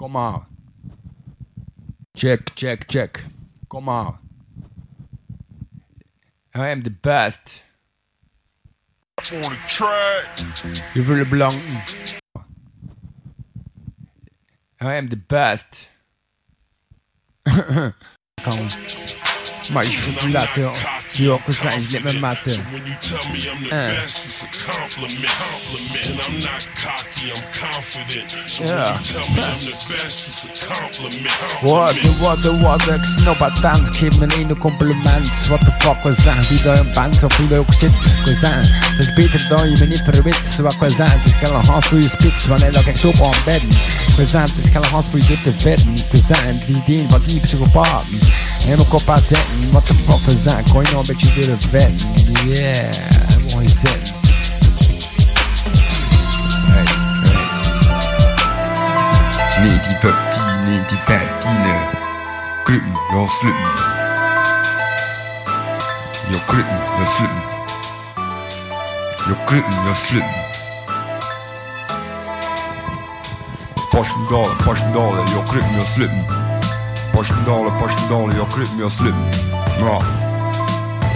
Kom maar. Check, check, check. Kom maar. I am the best. on the track. Je wil belang. I am the best. kan. Maar Je ook zijn met matten. So when you tell me I'm the Uh. best, it's a compliment. Compliment. And I'm not cocky, I'm confident. So Yeah. when you tell me I'm the best, it's a compliment. What the what the what ik snap het aan. Geef me een compliment. What the fuck we zijn. Die daar een band of hoe dat ook zit. We zijn. Het is beter dan je me niet verwit. Wat we zijn. Het is geen hans voor je spits. Wanneer dat ik top aan ben. We zijn. Het is geen hans voor je dit te verden. We zijn. Het idee van die psychopaten. En mijn kop aan zetten. What the fuck we zijn. Kon je nog een beetje durven verden. Yeah. Mooi zin. Hey, hey. 1915, 1915. Klutten, ja, slutten. Ja, klutten, ja, slutten. Ja, klutten, ja, slutten. Pasjendalen, pasjendalen, ja, klutten, ja, slutten. Pasjendalen, pasjendalen, ja, klutten, ja, slutten. Ja.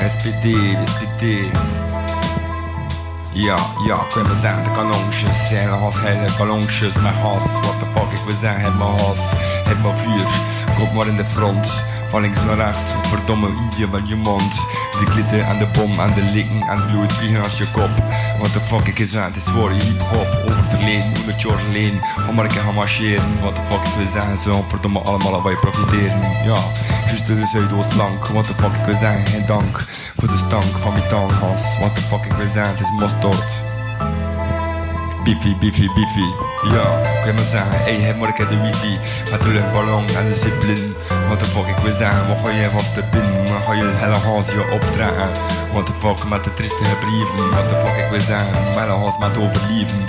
SPD, SPD. Ja, ja, kunnen we zeggen, de kanonsjes zijn als hele ballonsjes met has. What the fuck, ik wil zeggen, het maar has, het maar vuur. Kom maar in de front, van links naar rechts, verdomme idee van je mond. De klitten en de bom en de likken en het bloed vliegen als je kop. What the fuck, ik is aan, het is je hip-hop, over verleden, 100 jaar geleden. Kom maar een keer gaan marcheren, what the fuck, ik wil zeggen, zo, verdomme allemaal waar je profiteren. Ja, juist de Zuidoost-Lank, what the fuck, ik wil zeggen, geen dank voor de stank van mijn tandhas. What the fuck, ik wil zeggen, het is mosterd. Biffy, biffy, biffy. Ja, ik wil maar zeggen, hey, heb maar ik de wifi. Met de luchtballon en de. What the fuck, ik wil zeggen, wat ga je van de bin? Wat ga je hele haas je opdragen? What the fuck, met de triestige brieven. What the fuck, ik wil zeggen, met een haas met overleven.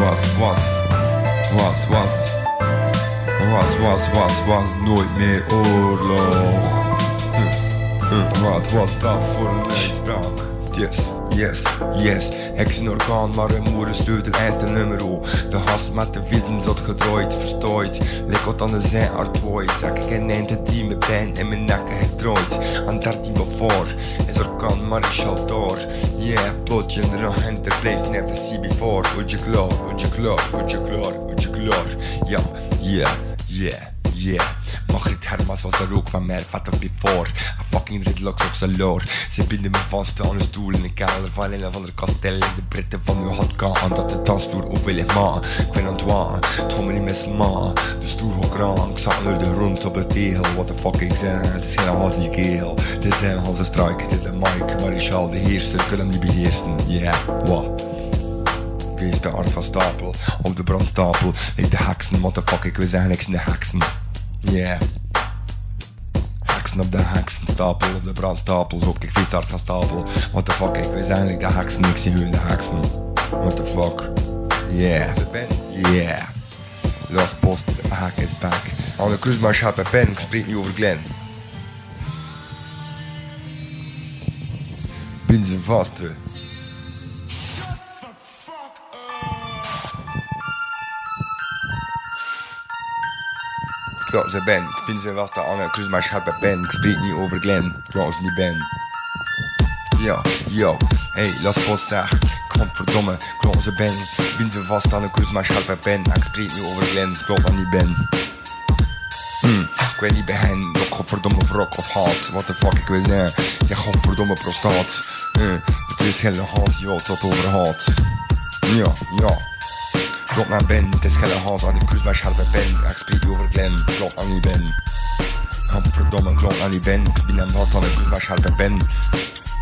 Was, was, was, was. Was, was, was, was nooit meer oorlog. Wat was dat voor een uitspraak? Yes, yes, yes. Heks een orkaan, maar een moeder stuurt een nummer. De has met de vissen zat gedraaid, verstrooid. Lik wat aan de zij artwooid. Zak ik een eind die met pijn in mijn nek gedraaid. Aan 13 voor is orkaan Marischal door. Yeah, plotje in de enterprise, never see before. Would you klaar, would you klaar, would you klaar, would you klaar. Ja, yeah, yeah. Yeah, Hermans was daar ook van mij, vat op before. A fucking redlocks op zijn loor. Ze binden me vast aan een stoel in de kelder van een of ander kasteel. In de breedte van uw handka aan dat de dansstoer op wil ik maken. Ik ben aan het me niet mis ma. De stoel gaat kraan, ik zag naar de grond op de tegel. What the fuck ik zeg, het is geen haas niet kegel. Dit zijn Hans Strijk, het is een Mike, Marischal de heerser, ik kan hem beheersen. Yeah, wat? Wees de art van stapel, op de brandstapel. Ik de heksen, what the fuck, ik wil zeggen, ik zijn de heksen. Yeah. Heksen op de heksenstapel, op de brandstapel. Zo, ik art van stapel. What the fuck, ik wil zeggen, ik de heksen, ik zie hun de heksen. What the fuck. Yeah. Yeah. Last post, hack is back. Aan de cruisemarschap bij pen, ik spreek niet over Glen. Bin ze vast, Ja, ze ben. Ben ze vast aan een cruisemarschap bij pen. Ik spreek niet over Glen. Ik als niet ben. Ja, yo, hey, laat post zeg. Godverdomme, klopt ze ben. Ben ze vast een cruisemarschap bij pen. Ik spreek niet over Glen. Klopt dat niet ben. Hm, ik weet niet bij hen, nog godverdomme wrok of haat. What the fuck, ik weet. Ja, godverdomme prostaat. Hm, het is hele haat, ja, tot over haat. Ja, ja. Klopt naar Ben, het is hele haat aan de cruisemarschap bij Ben. Ik spreek over Glen, klopt aan die Ben. Godverdomme, klopt aan die Ben. Ik ben hem vast aan de cruisemarschap bij Ben.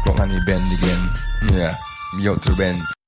Klopt aan die Ben, die Glen. Ja, wie houdt er Ben?